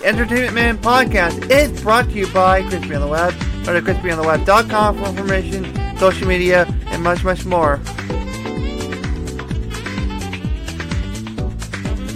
The Entertainment Man podcast is brought to you by Crispy on the Web. Go to crispyontheweb.com for information, social media, and much, much more.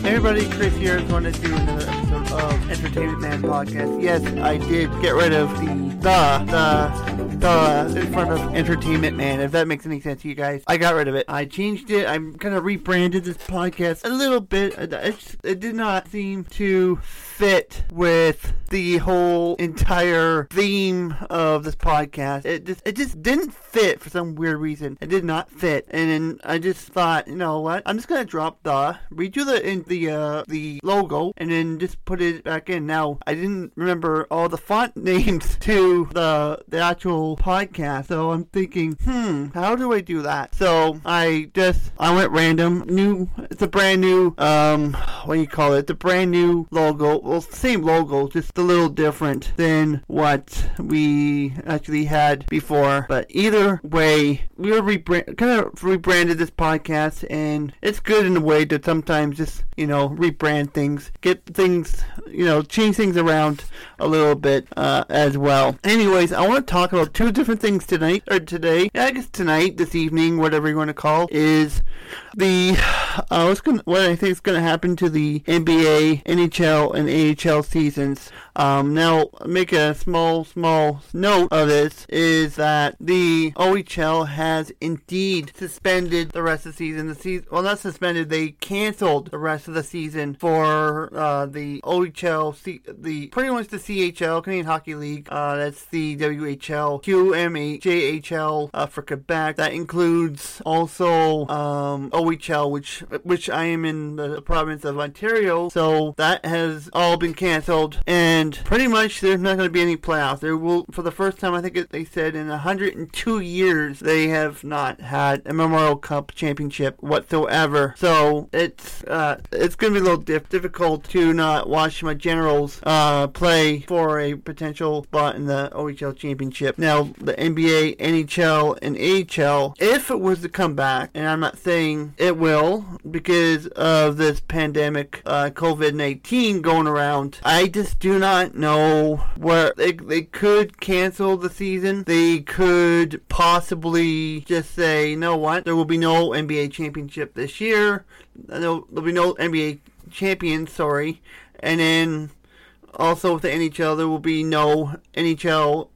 Hey everybody, Chris here. Just wanted to do another of Entertainment Man podcast. Yes, I did get rid of the the the the in front of Entertainment Man. If that makes any sense to you guys, I got rid of it. I changed it. I'm kind of rebranded this podcast a little bit. It, it, it did not seem to fit with the whole entire theme of this podcast. It just it just didn't fit for some weird reason. It did not fit, and then I just thought, you know what? I'm just gonna drop the redo the in the uh, the logo, and then just put it back in. Now I didn't remember all the font names to the the actual podcast, so I'm thinking, hmm, how do I do that? So I just I went random. New, it's a brand new um, what do you call it? The brand new logo well, same logo, just a little different than what we actually had before. But either way, we were rebrand, kind of rebranded this podcast, and it's good in a way to sometimes just you know rebrand things, get things, you know, change things around a little bit uh, as well. Anyways, I want to talk about two different things tonight or today. I guess tonight, this evening, whatever you want to call, is the uh, what's gonna, what I think is going to happen to the NBA, NHL, and AHL seasons. Um, now, make a small, small note of this is that the OHL has indeed suspended the rest of the season. The season, well, not suspended, they canceled the rest of the season for uh, the OHL, C- the pretty much the CHL, Canadian Hockey League. Uh, that's the WHL, QMJHL uh, for Quebec. That includes also um, OHL, which which I am in the province of Ontario. So that has all been canceled, and pretty much there's not going to be any playoffs. There will, for the first time, I think it, they said in 102 years, they have not had a Memorial Cup championship whatsoever. So it's uh, it's going to be a little diff- difficult to not watch my Generals uh, play for a potential spot in the OHL championship. Now the NBA, NHL, and AHL, if it was to come back, and I'm not saying it will because of this pandemic, uh, COVID 19 going around, I just do not know where they, they could cancel the season. They could possibly just say, you know what, there will be no NBA championship this year. There'll, there'll be no NBA champions, sorry. And then also with the NHL, there will be no NHL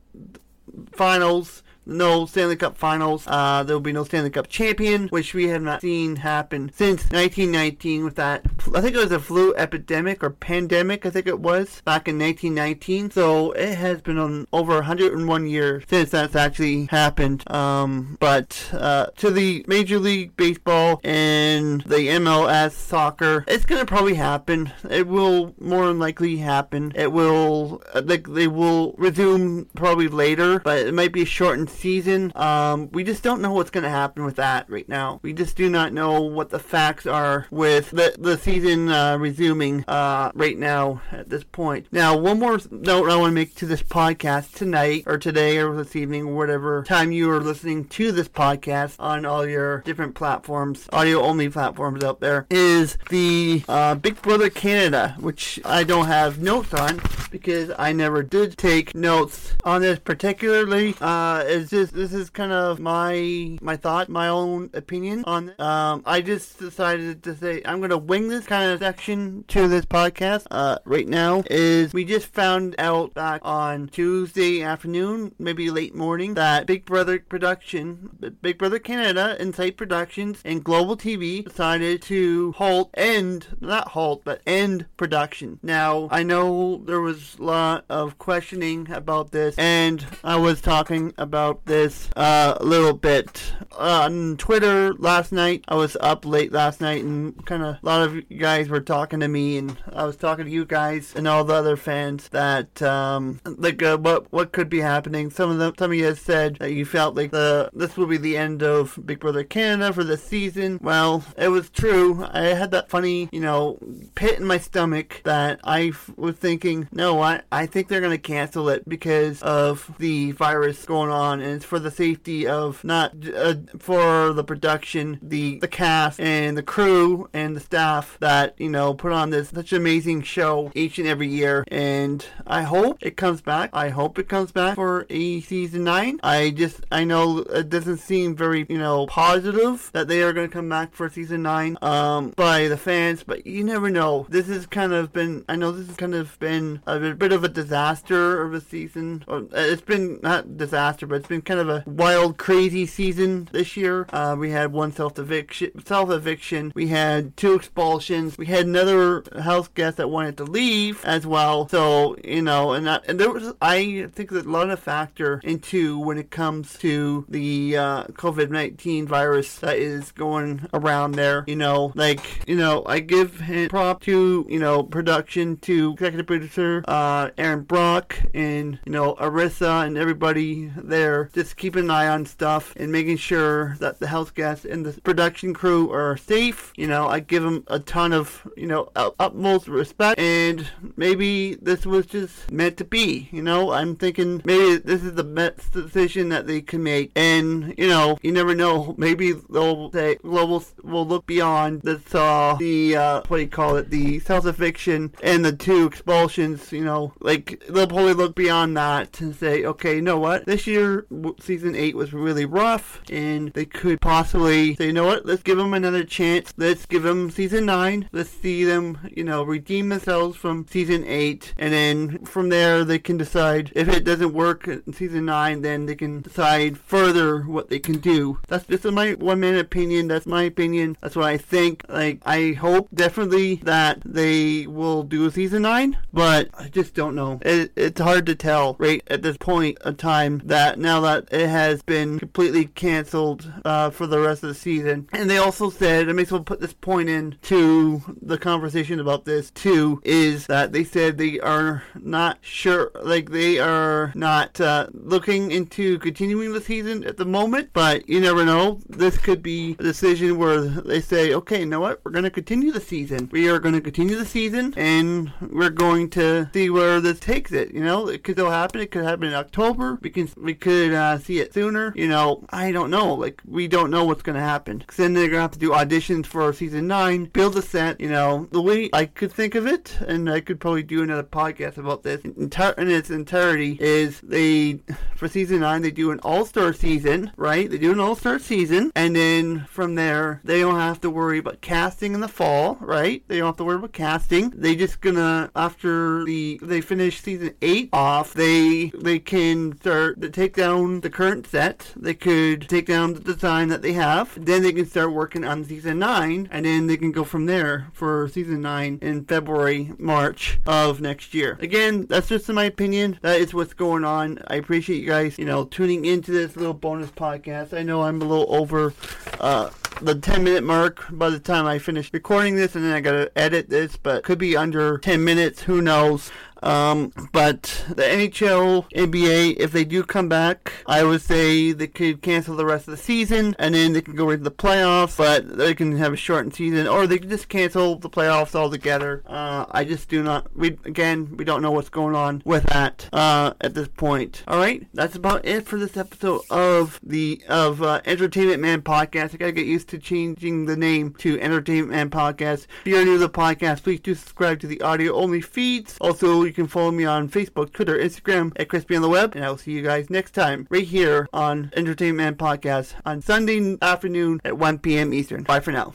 finals no Stanley Cup Finals. Uh, there will be no Stanley Cup champion, which we have not seen happen since 1919 with that. I think it was a flu epidemic or pandemic. I think it was back in 1919. So it has been on over 101 years since that's actually happened. Um, but uh, to the Major League Baseball and the MLS soccer, it's gonna probably happen. It will more than likely happen. It will. Uh, they, they will resume probably later, but it might be a shortened season. Um, we just don't know what's going to happen with that right now. We just do not know what the facts are with the, the season uh, resuming uh, right now at this point. Now, one more note I want to make to this podcast tonight or today or this evening or whatever time you are listening to this podcast on all your different platforms, audio only platforms out there, is the uh, Big Brother Canada, which I don't have notes on because I never did take notes on this particularly. Uh, is just this is kind of my my thought, my own opinion on. Um, I just decided to say I'm gonna wing this kind of section to this podcast. Uh, right now is we just found out back on Tuesday afternoon, maybe late morning, that Big Brother production, Big Brother Canada, Insight Productions, and Global TV decided to halt, end, not halt, but end production. Now I know there was a lot of questioning about this, and I was talking about this uh, a little bit on Twitter last night. I was up late last night, and kind of a lot of you guys were talking to me, and I was talking to you guys and all the other fans that um, like uh, what what could be happening. Some of them, some of you said that you felt like the this will be the end of Big Brother Canada for this season. Well, it was true. I had that funny, you know, pit in my stomach that I was thinking, no know what? I think they're going to cancel it because of the virus going on, and it's for the safety of not uh, for the production, the the cast and the crew and the staff that you know put on this such amazing show each and every year. And I hope it comes back. I hope it comes back for a season nine. I just I know it doesn't seem very you know positive that they are going to come back for season nine um by the fans, but you never know. This has kind of been I know this has kind of been a bit of a disaster of a season. It's been not disaster, but it's been kind of a wild, crazy season this year. Uh, we had one self eviction, self eviction. We had two expulsions. We had another house guest that wanted to leave as well. So you know, and that, and there was I think there's a lot of factor into when it comes to the uh, COVID nineteen virus that is going around there. You know, like you know, I give prop to you know production to executive producer uh, Erin Brock and you know Arisa and everybody there. Just keeping an eye on stuff and making sure that the house guests and the production crew are safe. You know, I give them a ton of you know utmost respect, and maybe this was just meant to be. You know, I'm thinking maybe this is the best decision that they can make, and you know, you never know. Maybe they'll say global will look beyond this uh the uh what do you call it the self eviction and the two expulsions. You know, like they'll probably look beyond that and say, okay, you know what, this year season eight was really rough, and they could possibly say, you know what, let's give them another chance. Let's give them season nine. Let's see them, you know, redeem themselves from season eight, and then from there they can decide if it doesn't work in season nine, then they can decide further what they can do. That's just my one man opinion. That's my opinion. That's what I think. Like I hope definitely that they will do a season nine, but I just don't know. It, it's hard to tell right at this point of time that now that it has been completely canceled uh, for the rest of the season. And they also said, I may as well put this point in to the conversation about this too, is that they said they are not sure, like they are not uh, looking into continuing the season at the moment, but you never know. This could be a decision where they say, okay, you know what, we're going to continue the season. We are going to continue the season and we're going to see where this takes it. You know, it could still happen. It could happen in October. We can, we could uh, see it sooner. You know, I don't know. Like, we don't know what's to happen. Because then they're to have to do auditions for season nine, build a set. You know, the way I could think of it, and I could probably do another podcast about this in, in its entirety, is they, for season nine, they do an all star season, right? They do an all star season, and then from there, they don't have to worry about casting in the fall, right? They don't have to worry about casting. They just gonna, after the, they finish season eight off, they, they can start to take down the current set. They could take down the design that they have. Then they can start working on season nine, and then they can go from there for season nine in February, March of next year. Again, that's just in my opinion. That is what's going on. I appreciate you guys, you know, tuning into this little bonus podcast. I know I'm a little over uh, the 10 minute mark by the time I finish recording this, and then I gotta edit this, but could be under 10 minutes. Who knows? Um, but the NHL, NBA, if they do come back, I would say they could cancel the rest of the season and then they can go into the playoffs, but they can have a shortened season, or they can just cancel the playoffs altogether. Uh, I just do not, we, again, we don't know what's going on with that, uh, at this point. Alright, that's about it for this episode of the, of, uh, Entertainment Man Podcast. I gotta get used to changing the name to Entertainment Man Podcast. If you're new to the podcast, please do subscribe to the audio only feeds. Also, you can follow me on Facebook, Twitter, Instagram at Crispy on the Web, and I will see you guys next time right here on Entertainment Podcast on Sunday afternoon at 1 p.m. Eastern. Bye for now.